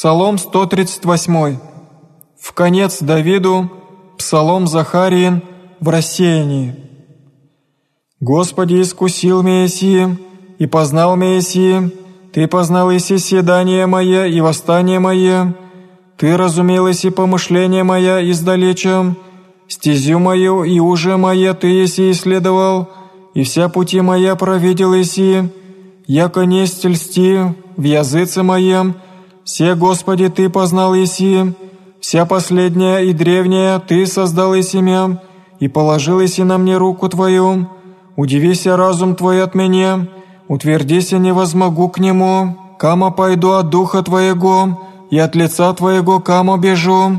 Псалом 138. В конец Давиду, Псалом Захариин в рассеянии. Господи, искусил Мессии, и познал Мессии, Ты познал и седание мое, и восстание мое, Ты разумел и помышление мое издалеча, стезю мою и уже мое Ты еси исследовал, и вся пути моя провидел еси, яко не стельсти в языце моем, все, Господи, Ты познал Иси, вся последняя и древняя Ты создал и семя, и положил Иси на мне руку Твою. Удивися разум Твой от меня, утвердися не возмогу к нему. Кама пойду от Духа Твоего, и от лица Твоего кама бежу.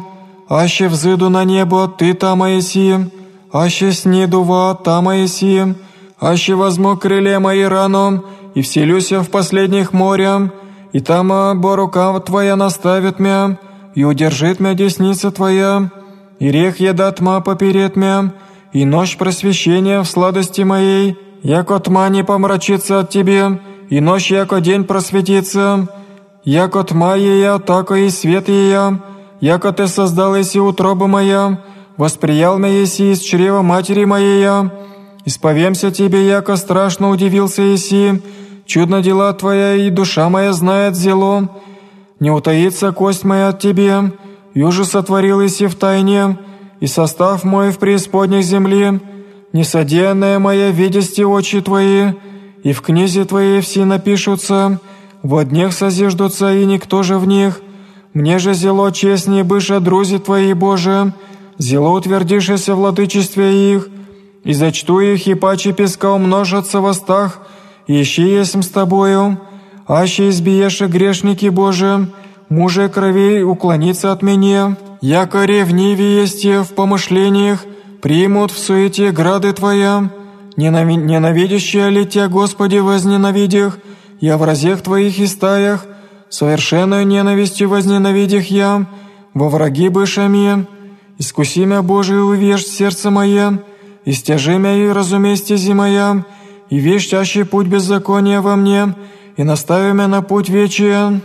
Аще взыду на небо, Ты там Иси, аще сниду в там Иси, аще возьму крыле мои рану, и вселюся в последних морях, и там бо рука Твоя наставит мя, и удержит мя десница Твоя, и рех еда тьма поперед мя, и ночь просвещения в сладости моей, яко тьма не помрачится от Тебе, и ночь яко день просветится, яко тьма ея, тако и свет ея, яко Ты создал еси утроба моя, восприял меня еси из чрева матери моей, исповемся Тебе, яко страшно удивился еси, Чудно дела Твоя, и душа моя знает зело. Не утаится кость моя от Тебе, юже сотворил Иси в тайне, и состав мой в преисподней земли, несодеянная моя видести очи Твои, и в книзе Твоей все напишутся, во днях созиждутся, и никто же в них. Мне же зело честнее быша друзи Твои, Боже, зело утвердишься в владычестве их, и зачту их, и паче песка умножатся в остах, Ищи есмь с тобою, аще избиеше грешники Божии, муже кровей уклониться от меня, яко ревнивее есть в помышлениях, примут в суете грады Твоя, Ненави ненавидящие ли Тебя, Господи, возненавидях, я в разех Твоих и стаях, совершенную ненавистью возненавидях я, во враги бышами, искуси мя, Божий, увежь сердце мое, и стяжи мя и разумей стези моя, и вещь чаще путь беззакония во мне, и настави меня на путь вечен».